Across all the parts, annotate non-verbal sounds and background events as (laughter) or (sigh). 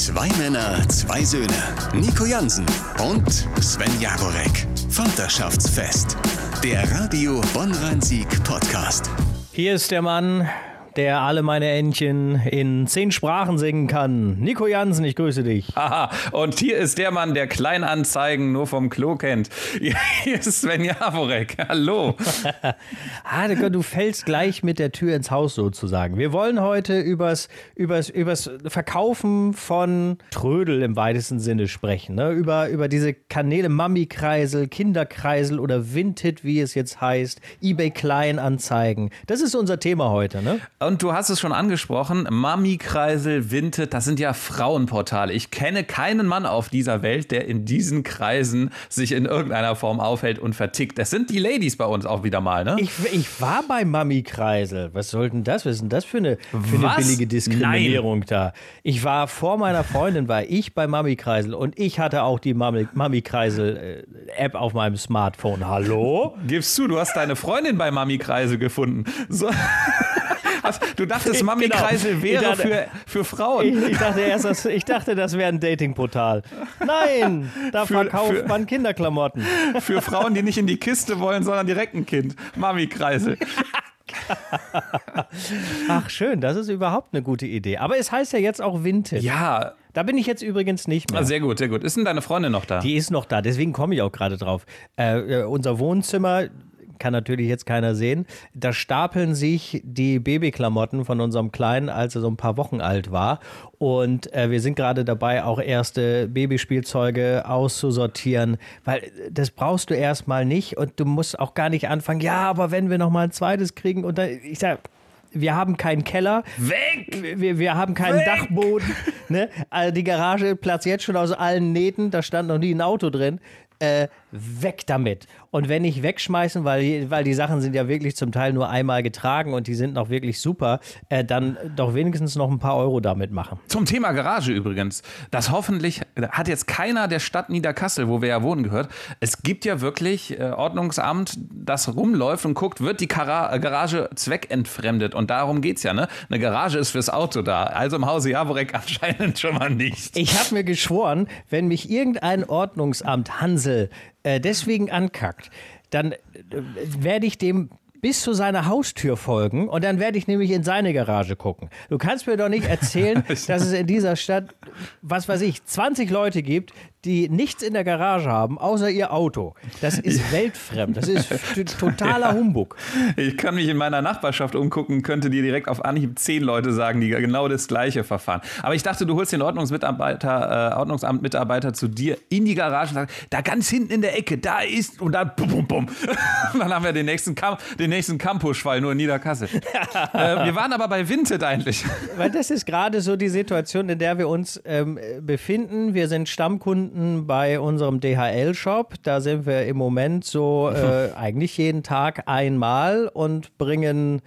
Zwei Männer, zwei Söhne. Nico Jansen und Sven Jagorek. Vaterschaftsfest. Der Radio Bonn-Rhein-Sieg Podcast. Hier ist der Mann, der alle meine Entchen in zehn Sprachen singen kann. Nico Jansen, ich grüße dich. Haha, und hier ist der Mann, der Kleinanzeigen nur vom Klo kennt. (laughs) Hier ist Sven Javorek. Hallo. (laughs) ah, du fällst gleich mit der Tür ins Haus sozusagen. Wir wollen heute übers, übers, übers Verkaufen von Trödel im weitesten Sinne sprechen. Ne? Über, über diese Kanäle Mami-Kreisel, Kinderkreisel oder Vinted, wie es jetzt heißt, eBay Kleinanzeigen. Das ist unser Thema heute. Ne? Und du hast es schon angesprochen, Mami-Kreisel, Vinted, das sind ja Frauenportale. Ich kenne keinen Mann auf dieser Welt, der in diesen Kreisen sich in irgendeiner Form aufhält und vertickt. Das sind die Ladies bei uns auch wieder mal, ne? Ich, ich war bei Mami-Kreisel. Was sollten das? Was ist denn das für eine, für eine billige Diskriminierung Nein. da? Ich war vor meiner Freundin, war ich bei Mami-Kreisel und ich hatte auch die Mami-Kreisel-App auf meinem Smartphone. Hallo? Gibst du, du hast deine Freundin bei Mami-Kreisel gefunden. So. Was? Du dachtest, Mami-Kreisel genau. wäre dachte, für, für Frauen. Ich, ich, dachte erst, das, ich dachte, das wäre ein Datingportal. Nein, da für, verkauft für, man Kinderklamotten. Für Frauen, die nicht in die Kiste wollen, sondern direkt ein Kind. Mami-Kreisel. Ach, schön, das ist überhaupt eine gute Idee. Aber es heißt ja jetzt auch Vinted. Ja. Da bin ich jetzt übrigens nicht mehr. Ah, sehr gut, sehr gut. Ist denn deine Freundin noch da? Die ist noch da, deswegen komme ich auch gerade drauf. Äh, äh unser Wohnzimmer, kann natürlich jetzt keiner sehen. Da stapeln sich die Babyklamotten von unserem Kleinen, als er so ein paar Wochen alt war. Und äh, wir sind gerade dabei, auch erste Babyspielzeuge auszusortieren, weil das brauchst du erstmal nicht und du musst auch gar nicht anfangen, ja, aber wenn wir noch mal ein zweites kriegen und dann, ich sag, wir haben keinen Keller. Weg! Wir, wir haben keinen Weg! Dachboden. (laughs) Ne? Also die Garage platzt jetzt schon aus allen Nähten. Da stand noch nie ein Auto drin. Äh, weg damit. Und wenn nicht wegschmeißen, weil, weil die Sachen sind ja wirklich zum Teil nur einmal getragen und die sind noch wirklich super, äh, dann doch wenigstens noch ein paar Euro damit machen. Zum Thema Garage übrigens. Das hoffentlich hat jetzt keiner der Stadt Niederkassel, wo wir ja wohnen, gehört. Es gibt ja wirklich äh, Ordnungsamt, das rumläuft und guckt, wird die Kara Garage zweckentfremdet. Und darum geht es ja, ne? Eine Garage ist fürs Auto da. Also im Hause Jaworek (laughs) anscheinend schon mal nicht. Ich habe mir geschworen, wenn mich irgendein Ordnungsamt Hansel äh, deswegen ankackt, dann äh, werde ich dem bis zu seiner Haustür folgen und dann werde ich nämlich in seine Garage gucken. Du kannst mir doch nicht erzählen, (laughs) dass es in dieser Stadt, was weiß ich, 20 Leute gibt, die nichts in der Garage haben, außer ihr Auto. Das ist weltfremd. Das ist totaler. Humbug. Ich kann mich in meiner Nachbarschaft umgucken, könnte dir direkt auf Anhieb zehn Leute sagen, die genau das gleiche verfahren. Aber ich dachte, du holst den Ordnungsmitarbeiter, äh, Ordnungsamtmitarbeiter zu dir in die Garage und sagst, da ganz hinten in der Ecke, da ist und dann bum, bum, bum. (laughs) dann haben wir den nächsten, Camp, den nächsten Campusfall nur in Niederkassel. (laughs) äh, wir waren aber bei Vinted eigentlich. Weil das ist gerade so die Situation, in der wir uns ähm, befinden. Wir sind Stammkunden Kunden bei unserem DHL-Shop. Da sind wir im Moment so äh, (laughs) eigentlich jeden Tag einmal und bringen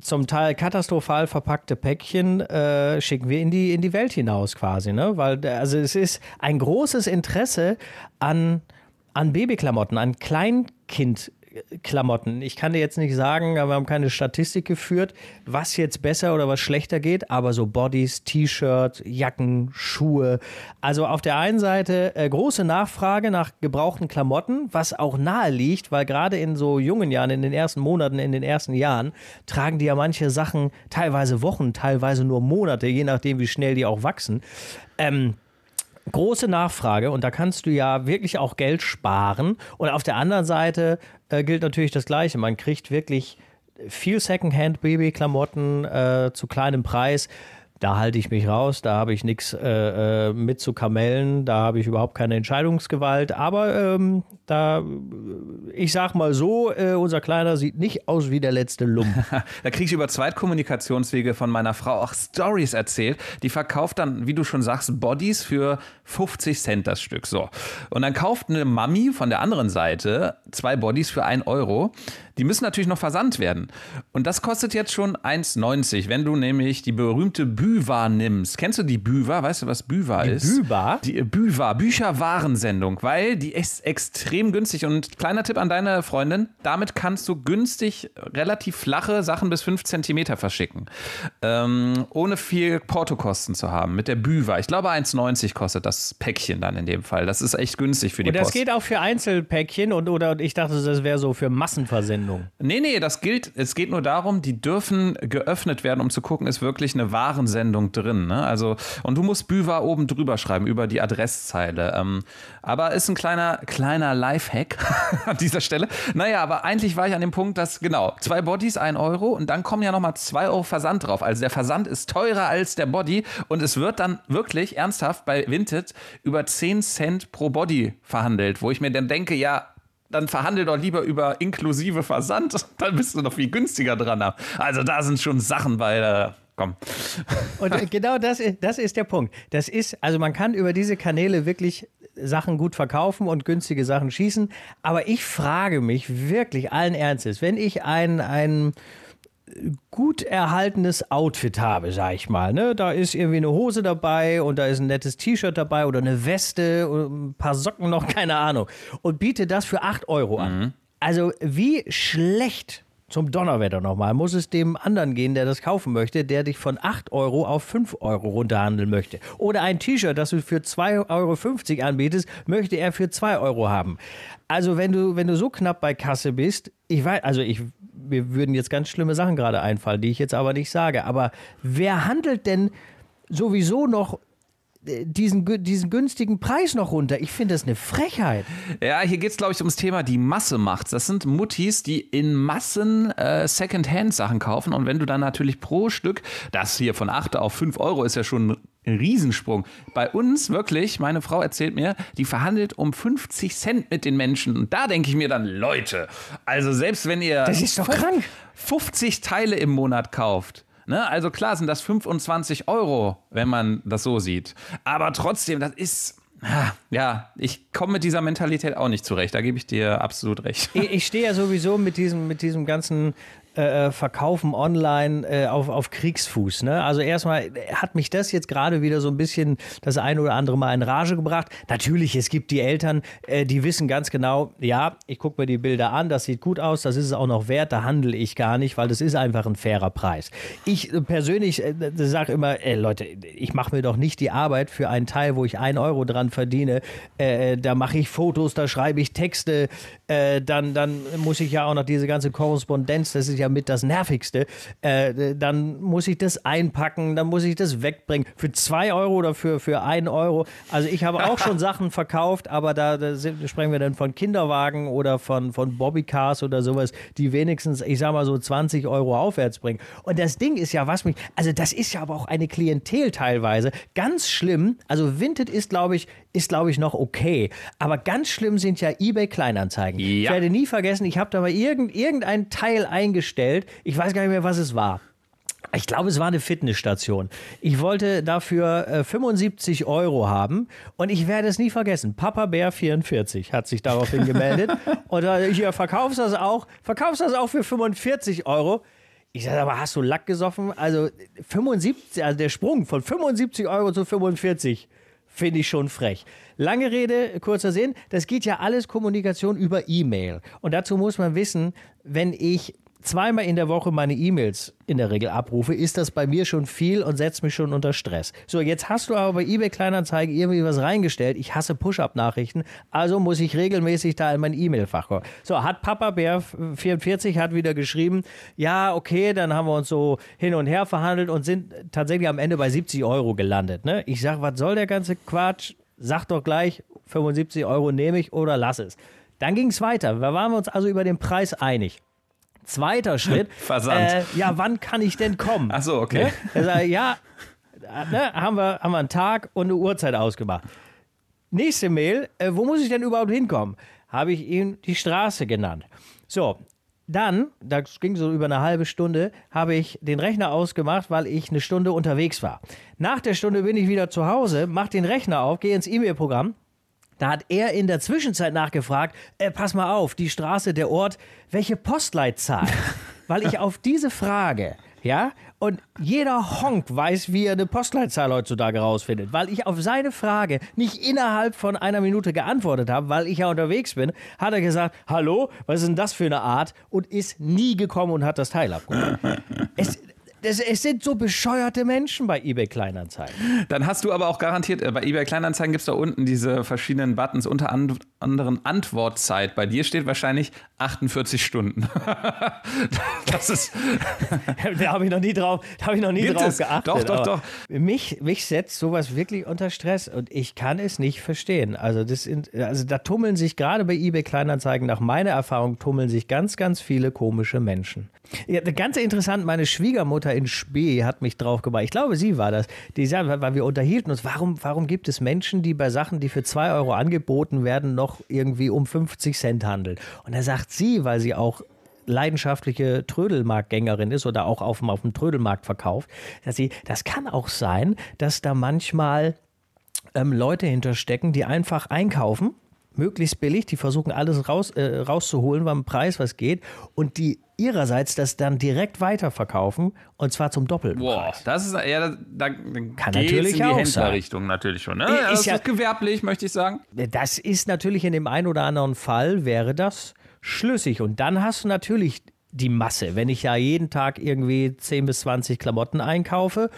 zum Teil katastrophal verpackte Päckchen äh, schicken wir in die, in die Welt hinaus quasi, ne? Weil also es ist ein großes Interesse an, an Babyklamotten, an Kleinkind Klamotten. Ich kann dir jetzt nicht sagen, wir haben keine Statistik geführt, was jetzt besser oder was schlechter geht, aber so Bodies, T-Shirts, Jacken, Schuhe. Also auf der einen Seite äh, große Nachfrage nach gebrauchten Klamotten, was auch nahe liegt, weil gerade in so jungen Jahren, in den ersten Monaten, in den ersten Jahren, tragen die ja manche Sachen teilweise Wochen, teilweise nur Monate, je nachdem, wie schnell die auch wachsen. Ähm, große Nachfrage und da kannst du ja wirklich auch Geld sparen. Und auf der anderen Seite äh, gilt natürlich das Gleiche. Man kriegt wirklich viel Secondhand-Baby-Klamotten äh, zu kleinem Preis da halte ich mich raus, da habe ich nichts äh, äh, mit zu kamellen, da habe ich überhaupt keine Entscheidungsgewalt. Aber ähm, da, ich sag mal so, äh, unser Kleiner sieht nicht aus wie der letzte Lump. (laughs) da kriege ich über Zweitkommunikationswege von meiner Frau auch Stories erzählt. Die verkauft dann, wie du schon sagst, Bodies für 50 Cent das Stück. So. Und dann kauft eine Mami von der anderen Seite zwei Bodies für 1 Euro. Die müssen natürlich noch versandt werden. Und das kostet jetzt schon 1,90. Wenn du nämlich die berühmte Büwa nimmst. Kennst du die Büwa? Weißt du, was Büwa ist? Büwa? Die äh, Büwa, Bücher-Warensendung, weil die ist extrem günstig. Und kleiner Tipp an deine Freundin, damit kannst du günstig relativ flache Sachen bis 5 Zentimeter verschicken. Ähm, ohne viel Portokosten zu haben. Mit der Büwa. Ich glaube 1,90 kostet das Päckchen dann in dem Fall. Das ist echt günstig für die Und das Post. geht auch für Einzelpäckchen und oder ich dachte, das wäre so für Massenversendung. Nee, nee, das gilt, es geht nur darum, die dürfen geöffnet werden, um zu gucken, ist wirklich eine Warensendung drin. Ne? Also, und du musst Büwa oben drüber schreiben, über die Adresszeile. Ähm, aber ist ein kleiner, kleiner Lifehack (laughs) an dieser Stelle. Naja, aber eigentlich war ich an dem Punkt, dass, genau, zwei Bodies, ein Euro und dann kommen ja nochmal zwei Euro Versand drauf. Also der Versand ist teurer als der Body und es wird dann wirklich ernsthaft bei Vinted über 10 Cent pro Body verhandelt, wo ich mir dann denke, ja, dann verhandel doch lieber über inklusive Versand, (laughs) dann bist du noch viel günstiger dran. Also da sind schon Sachen bei, äh, komm. Und äh, (laughs) genau das, ist- das ist der Punkt. Das ist, also man kann über diese Kanäle wirklich Sachen gut verkaufen und günstige Sachen schießen. Aber ich frage mich wirklich allen Ernstes, wenn ich ein, ein gut erhaltenes Outfit habe, sag ich mal. Ne? Da ist irgendwie eine Hose dabei und da ist ein nettes T-Shirt dabei oder eine Weste und ein paar Socken noch, (laughs) keine Ahnung. Und biete das für 8 Euro an. Also wie schlecht zum Donnerwetter nochmal muss es dem anderen gehen, der das kaufen möchte, der dich von 8 Euro auf 5 Euro runterhandeln möchte. Oder ein T-Shirt, das du für 2,50 Euro anbietest, möchte er für 2 Euro haben. Also wenn du, wenn du so knapp bei Kasse bist, ich weiß, also ich, mir würden jetzt ganz schlimme Sachen gerade einfallen, die ich jetzt aber nicht sage. Aber wer handelt denn sowieso noch diesen, diesen günstigen Preis noch runter? Ich finde das eine Frechheit. Ja, hier geht es, glaube ich, ums Thema die Masse macht's. Das sind Muttis, die in Massen äh, Secondhand-Sachen kaufen. Und wenn du dann natürlich pro Stück, das hier von 8 auf 5 Euro ist ja schon ein Riesensprung. Bei uns wirklich, meine Frau erzählt mir, die verhandelt um 50 Cent mit den Menschen. Und da denke ich mir dann, Leute, also selbst wenn ihr Das ist doch krank. 50 Teile im Monat kauft. Ne? Also klar sind das 25 Euro, wenn man das so sieht. Aber trotzdem, das ist. Ja, ich komme mit dieser Mentalität auch nicht zurecht. Da gebe ich dir absolut recht. Ich, ich stehe ja sowieso mit diesem, mit diesem ganzen äh, Verkaufen online äh, auf, auf Kriegsfuß. Ne? Also erstmal hat mich das jetzt gerade wieder so ein bisschen das ein oder andere Mal in Rage gebracht. Natürlich, es gibt die Eltern, äh, die wissen ganz genau, ja, ich gucke mir die Bilder an, das sieht gut aus, das ist es auch noch wert, da handle ich gar nicht, weil das ist einfach ein fairer Preis. Ich äh, persönlich äh, sage immer, äh, Leute, ich mache mir doch nicht die Arbeit für einen Teil, wo ich ein Euro dran verdiene. Äh, da mache ich Fotos, da schreibe ich Texte, äh, dann, dann muss ich ja auch noch diese ganze Korrespondenz, das ist ja mit das Nervigste, äh, dann muss ich das einpacken, dann muss ich das wegbringen. Für zwei Euro oder für, für ein Euro. Also ich habe auch schon (laughs) Sachen verkauft, aber da, da sind, sprechen wir dann von Kinderwagen oder von, von Bobbycars oder sowas, die wenigstens, ich sag mal so 20 Euro aufwärts bringen. Und das Ding ist ja, was mich, also das ist ja aber auch eine Klientel teilweise. Ganz schlimm, also Vinted ist, glaube ich, ist, glaube ich, noch okay. Aber ganz schlimm sind ja eBay Kleinanzeigen. Ich Ja. werde nie vergessen, ich habe da mal irgend, irgendein Teil eingestellt. Ich weiß gar nicht mehr, was es war. Ich glaube, es war eine Fitnessstation. Ich wollte dafür äh, 75 Euro haben und ich werde es nie vergessen. Papa Bär 44 hat sich daraufhin (laughs) gemeldet und äh, hier verkaufst das auch, verkaufst das auch für 45 Euro. Ich sage, aber hast du Lack gesoffen? Also 75, also der Sprung von 75 Euro zu 45 finde ich schon frech. Lange Rede, kurzer Sinn, das geht ja alles Kommunikation über E-Mail. Und dazu muss man wissen, wenn ich zweimal in der Woche meine E-Mails in der Regel abrufe, ist das bei mir schon viel und setzt mich schon unter Stress. So, jetzt hast du aber bei eBay Kleinanzeigen irgendwie was reingestellt. Ich hasse Push-Up-Nachrichten, also muss ich regelmäßig da in mein E-Mail-Fach kommen. So, hat Papa Bär 44 hat wieder geschrieben, ja, okay, dann haben wir uns so hin und her verhandelt und sind tatsächlich am Ende bei 70 Euro gelandet. Ne? Ich sag, was soll der ganze Quatsch? Sag doch gleich, 75 Euro nehme ich oder lass es. Dann ging es weiter. Da waren wir uns also über den Preis einig. Zweiter Schritt. (laughs) Versand. Äh, ja, wann kann ich denn kommen? Ach so, okay. Ne? Er sagt, ja, ne, haben, wir, haben wir einen Tag und eine Uhrzeit ausgemacht. Nächste Mail, äh, wo muss ich denn überhaupt hinkommen? Habe ich ihm die Straße genannt. So, dann, das ging so über eine halbe Stunde, habe ich den Rechner ausgemacht, weil ich eine Stunde unterwegs war. Nach der Stunde bin ich wieder zu Hause, mach den Rechner auf, gehe ins E-Mail-Programm. Da hat er in der Zwischenzeit nachgefragt, äh, pass mal auf, die Straße, der Ort, welche Postleitzahl? (laughs) weil ich auf diese Frage Ja, und jeder Honk weiß, wie er eine Postleitzahl heutzutage rausfindet, weil ich auf seine Frage nicht innerhalb von einer Minute geantwortet habe, weil ich ja unterwegs bin, hat er gesagt, hallo, was ist denn das für eine Art und ist nie gekommen und hat das Teil abgeholt. (laughs) es, das, es sind so bescheuerte Menschen bei eBay Kleinanzeigen. Dann hast du aber auch garantiert, äh, bei eBay Kleinanzeigen gibt es da unten diese verschiedenen Buttons, unter anderem Antwortzeit. Bei dir steht wahrscheinlich 48 Stunden. (laughs) das ist. (laughs) da habe ich noch nie drauf, da ich noch nie drauf es? geachtet. Doch, doch, doch. Mich, mich setzt sowas wirklich unter Stress und ich kann es nicht verstehen. Also, das sind, also da tummeln sich gerade bei eBay Kleinanzeigen, nach meiner Erfahrung, tummeln sich ganz, ganz viele komische Menschen. Ja, ganz interessant, meine Schwiegermutter in Spee hat mich drauf gebracht. Ich glaube, sie war das. Die sagte, weil wir unterhielten uns, warum, warum gibt es Menschen, die bei Sachen, die für 2 Euro angeboten werden, noch irgendwie um 50 Cent handeln? Und da sagt sie, weil sie auch leidenschaftliche Trödelmarktgängerin ist oder auch auf dem, auf dem Trödelmarkt verkauft, dass sie, das kann auch sein, dass da manchmal ähm, Leute hinterstecken, die einfach einkaufen möglichst billig, die versuchen alles raus, äh, rauszuholen beim Preis, was geht, und die ihrerseits das dann direkt weiterverkaufen und zwar zum Doppelpreis. Boah, das ist ja, da, da kann natürlich in die auch Händlerrichtung natürlich schon. Ne? Ist das ja, ist gewerblich, möchte ich sagen. Das ist natürlich in dem einen oder anderen Fall wäre das schlüssig und dann hast du natürlich die Masse. Wenn ich ja jeden Tag irgendwie 10 bis 20 Klamotten einkaufe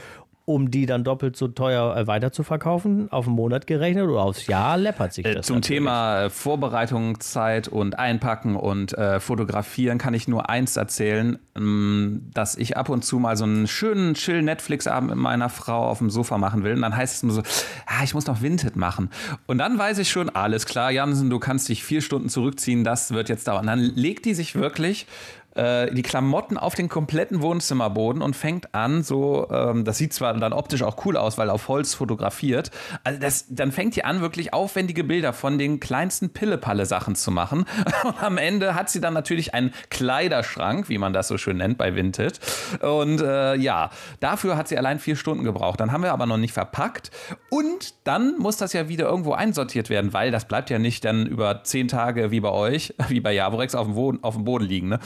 um die dann doppelt so teuer äh, weiterzuverkaufen, auf einen Monat gerechnet oder aufs Jahr, läppert sich äh, das. Äh, zum natürlich. Thema Vorbereitungszeit und Einpacken und äh, Fotografieren kann ich nur eins erzählen, ähm, dass ich ab und zu mal so einen schönen Chill-Netflix-Abend mit meiner Frau auf dem Sofa machen will. Und dann heißt es nur so, ah, ich muss noch Vinted machen. Und dann weiß ich schon, alles klar, Jansen, du kannst dich vier Stunden zurückziehen, das wird jetzt dauern. Und dann legt die sich wirklich äh, die Klamotten auf den kompletten Wohnzimmerboden und fängt an, so, ähm, das sieht zwar dann optisch auch cool aus, weil auf Holz fotografiert, also das, dann fängt die an, wirklich aufwendige Bilder von den kleinsten Pillepalle-Sachen zu machen. (laughs) Und am Ende hat sie dann natürlich einen Kleiderschrank, wie man das so schön nennt bei Vinted. Und äh, ja, dafür hat sie allein vier Stunden gebraucht. Dann haben wir aber noch nicht verpackt. Und dann muss das ja wieder irgendwo einsortiert werden, weil das bleibt ja nicht dann über zehn Tage wie bei euch, (laughs) wie bei Javorex auf dem, Boden, auf dem Boden liegen. Ne?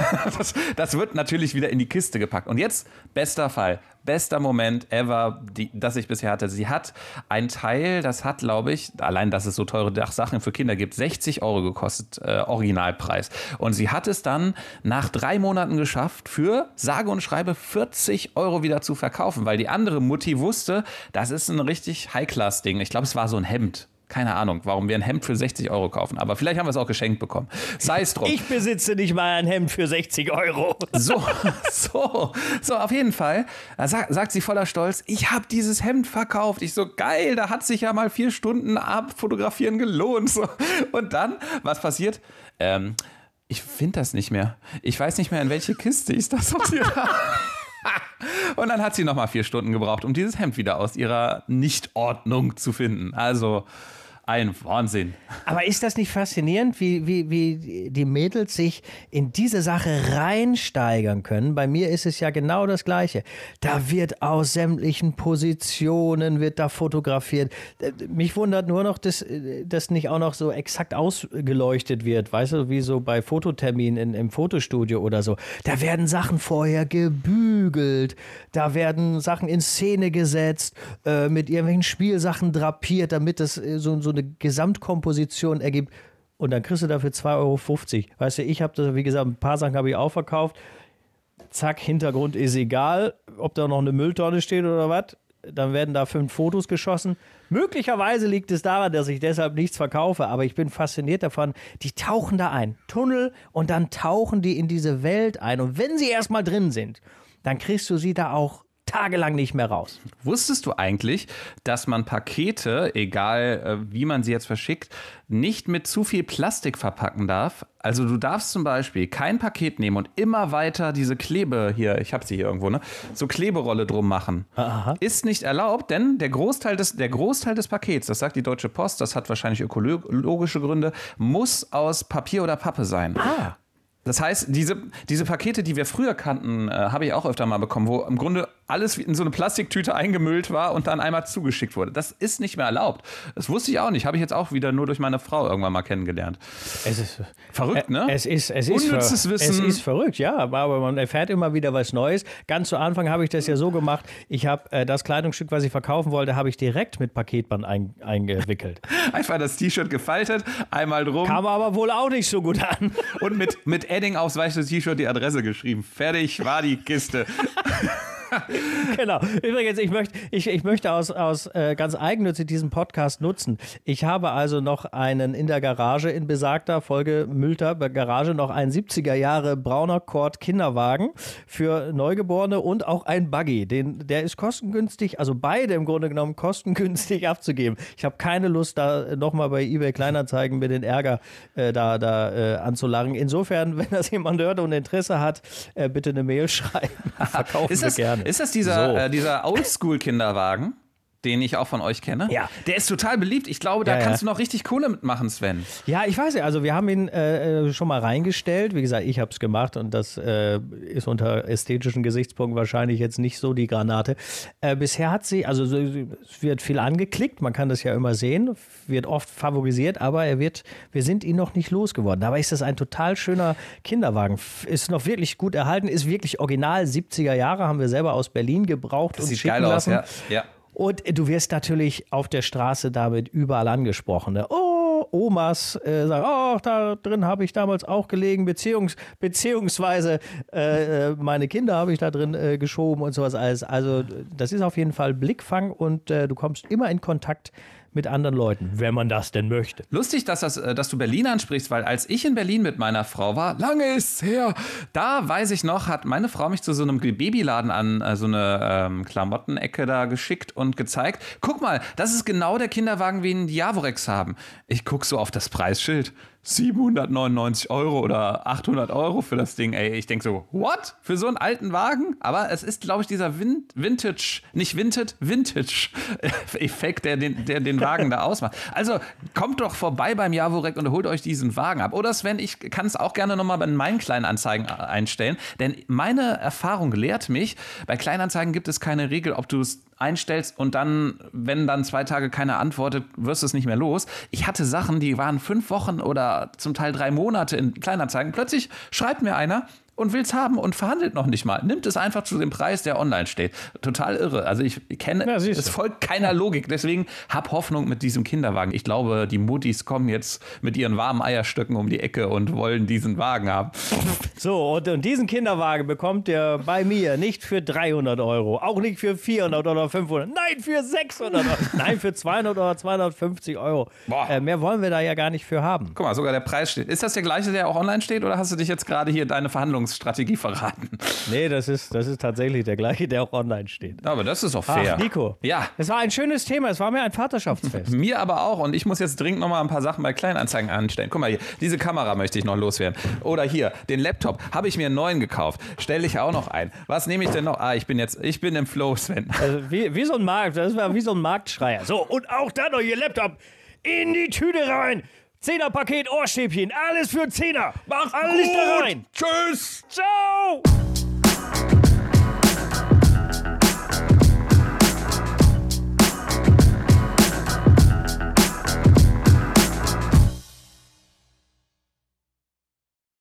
(laughs) das, das, wird natürlich wieder in die Kiste gepackt. Und jetzt, bester Fall, bester Moment ever, die, das ich bisher hatte. Sie hat ein Teil, das hat, glaube ich, allein, dass es so teure Sachen für Kinder gibt, 60 Euro gekostet, äh, Originalpreis. Und sie hat es dann nach drei Monaten geschafft, für sage und schreibe 40 Euro wieder zu verkaufen, weil die andere Mutti wusste, das ist ein richtig High-Class-Ding. Ich glaube, es war so ein Hemd keine Ahnung, warum wir ein Hemd für 60 Euro kaufen. Aber vielleicht haben wir es auch geschenkt bekommen. Sei es drum. Ich besitze nicht mal ein Hemd für 60 Euro. (laughs) So, so, so, auf jeden Fall. Da sagt, sagt sie voller Stolz, ich habe dieses Hemd verkauft. Ich so, geil, da hat sich ja mal vier Stunden abfotografieren gelohnt. So. Und dann, was passiert? Ähm, ich finde das nicht mehr. Ich weiß nicht mehr, in welche Kiste ich das sortiert habe. (laughs) Und dann hat sie nochmal vier Stunden gebraucht, um dieses Hemd wieder aus ihrer Nichtordnung zu finden. Also ein Wahnsinn. Aber ist das nicht faszinierend, wie, wie, wie die Mädels sich in diese Sache reinsteigern können? Bei mir ist es ja genau das Gleiche. Da wird aus sämtlichen Positionen wird da fotografiert. Mich wundert nur noch, dass das nicht auch noch so exakt ausgeleuchtet wird. Weißt du, wie so bei Fototerminen im Fotostudio oder so. Da werden Sachen vorher gebügelt. Da werden Sachen in Szene gesetzt, äh, mit irgendwelchen Spielsachen drapiert, damit das äh, so, so eine Gesamtkomposition ergibt. Und dann kriegst du dafür 2,50 Euro. Weißt du, ich habe das, wie gesagt, ein paar Sachen habe ich auch verkauft. Zack, Hintergrund ist egal, ob da noch eine Mülltonne steht oder was. Dann werden da fünf Fotos geschossen. Möglicherweise liegt es daran, dass ich deshalb nichts verkaufe, aber ich bin fasziniert davon. Die tauchen da ein, Tunnel, und dann tauchen die in diese Welt ein. Und wenn sie erstmal drin sind, dann kriegst du sie da auch tagelang nicht mehr raus. Wusstest du eigentlich, dass man Pakete, egal äh, wie man sie jetzt verschickt, nicht mit zu viel Plastik verpacken darf? Also du darfst zum Beispiel kein Paket nehmen und immer weiter diese Klebe hier, ich habe sie hier irgendwo, ne, so Kleberolle drum machen. Aha. Ist nicht erlaubt, denn der Großteil des der Großteil des Pakets, das sagt die Deutsche Post, das hat wahrscheinlich ökologische Gründe, muss aus Papier oder Pappe sein. Ah. Das heißt, diese, diese Pakete, die wir früher kannten, äh, habe ich auch öfter mal bekommen, wo im Grunde alles in so eine Plastiktüte eingemüllt war und dann einmal zugeschickt wurde. Das ist nicht mehr erlaubt. Das wusste ich auch nicht. Habe ich jetzt auch wieder nur durch meine Frau irgendwann mal kennengelernt. Es ist Verrückt, ne? Es ist, es ist, Unnützes Wissen. Es ist verrückt, ja, aber man erfährt immer wieder was Neues. Ganz zu Anfang habe ich das ja so gemacht, ich habe äh, das Kleidungsstück, was ich verkaufen wollte, habe ich direkt mit Paketband ein, eingewickelt. (laughs) Einfach das T-Shirt gefaltet, einmal drum Kam aber wohl auch nicht so gut an. und mit, mit Edding aufs weiße T-Shirt die Adresse geschrieben. Fertig war die Kiste. (laughs) (laughs) genau. Übrigens, ich möchte, ich, ich möchte aus, aus äh, ganz eigennützig diesen Podcast nutzen. Ich habe also noch einen in der Garage in besagter Folge Mülter Garage noch einen 70er Jahre brauner Kord Kinderwagen für Neugeborene und auch ein Buggy. Den, der ist kostengünstig, also beide im Grunde genommen kostengünstig abzugeben. Ich habe keine Lust, da nochmal bei eBay Kleinanzeigen mir den Ärger äh, da, da äh, anzulangen. Insofern, (laughs) wenn das jemand hört und Interesse hat, äh, bitte eine Mail schreiben. (laughs) Verkaufen Ist das, wir gerne. Ist das dieser, So. äh, dieser Oldschool-Kinderwagen? Den ich auch von euch kenne. Ja. Der ist total beliebt. Ich glaube, da Ja, ja. kannst du noch richtig Kohle mitmachen, Sven. Ja, ich weiß ja, also wir haben ihn äh, äh, schon mal reingestellt. Wie gesagt, ich habe es gemacht und das äh, ist unter ästhetischen Gesichtspunkten wahrscheinlich jetzt nicht so die Granate. Äh, bisher hat sie, also so- es wird viel angeklickt, man kann das ja immer sehen, wird oft favorisiert, aber er wird, wir sind ihn noch nicht losgeworden. Dabei ist das ein total schöner Kinderwagen. Ist noch wirklich gut erhalten, ist wirklich original 70er Jahre, haben wir selber aus Berlin gebraucht Das und sieht schicken geil aus, lassen. ja. ja. Und du wirst natürlich auf der Straße damit überall angesprochen. Ne? Oh, Omas äh, sagen, oh, da drin habe ich damals auch gelegen, beziehungs beziehungsweise äh, äh, meine Kinder habe ich da drin äh, geschoben und sowas alles. Also das ist auf jeden Fall Blickfang und äh, du kommst immer in Kontakt mit anderen Leuten, wenn man das denn möchte. Lustig, dass, das, äh, dass du Berlin ansprichst, weil als ich in Berlin mit meiner Frau war, lange ist's her, da weiß ich noch, hat meine Frau mich zu so einem Babyladen an äh, so eine ähm, Klamottenecke da geschickt und gezeigt. Guck mal, das ist genau der Kinderwagen, wie ihn die Javorex haben. Ich guck so auf das Preisschild. 799 Euro oder 800 Euro für das Ding, ey. Ich denke so, what? Für so einen alten Wagen? Aber es ist, glaube ich, dieser Vin Vintage, nicht Vintage, Vintage-Effekt, der den, der den Wagen da ausmacht. Also kommt doch vorbei beim Javorek und holt euch diesen Wagen ab. Oder Sven, ich kann es auch gerne nochmal bei meinen Kleinanzeigen einstellen, denn meine Erfahrung lehrt mich, bei Kleinanzeigen gibt es keine Regel, ob du es einstellst und dann, wenn dann zwei Tage keiner antwortet, wirst du es nicht mehr los. Ich hatte Sachen, die waren fünf Wochen oder zum Teil drei Monate in Kleinanzeigen. Plötzlich schreibt mir einer, und will es haben und verhandelt noch nicht mal. Nimmt es einfach zu dem Preis, der online steht. Total irre. Also ich kenne, Ja, es folgt keiner Logik. Deswegen hab Hoffnung mit diesem Kinderwagen. Ich glaube, die Muttis kommen jetzt mit ihren warmen Eierstöcken um die Ecke und wollen diesen Wagen haben. So, und, und diesen Kinderwagen bekommt ihr bei mir nicht für 300 Euro, auch nicht für 400 oder 500, nein, für 600 Euro, (laughs) nein, für 200 oder 250 Euro. Äh, mehr wollen wir da ja gar nicht für haben. Guck mal, sogar der Preis steht. Ist das der gleiche, der auch online steht, oder hast du dich jetzt gerade hier deine Verhandlungsstrategie verraten? Nee, das ist, das ist tatsächlich der gleiche, der auch online steht. Aber das ist doch fair. Ach, Nico. Ja. Es war ein schönes Thema, es war mir ein Vaterschaftsfest. (laughs) Mir aber auch. Und ich muss jetzt dringend noch mal ein paar Sachen bei Kleinanzeigen anstellen. Guck mal hier, diese Kamera möchte ich noch loswerden. Oder hier, den Laptop. Habe ich mir einen neuen gekauft. Stelle ich auch noch ein. Was nehme ich denn noch? Ah, ich bin jetzt, ich bin im Flow, Sven. (laughs) Also wie, wie so ein Markt, das war wie so ein Marktschreier. So, und auch da noch ihr Laptop in die Tüte rein. Zehner-Paket Ohrstäbchen, alles für Zehner. Mach alles da rein. Tschüss. Ciao!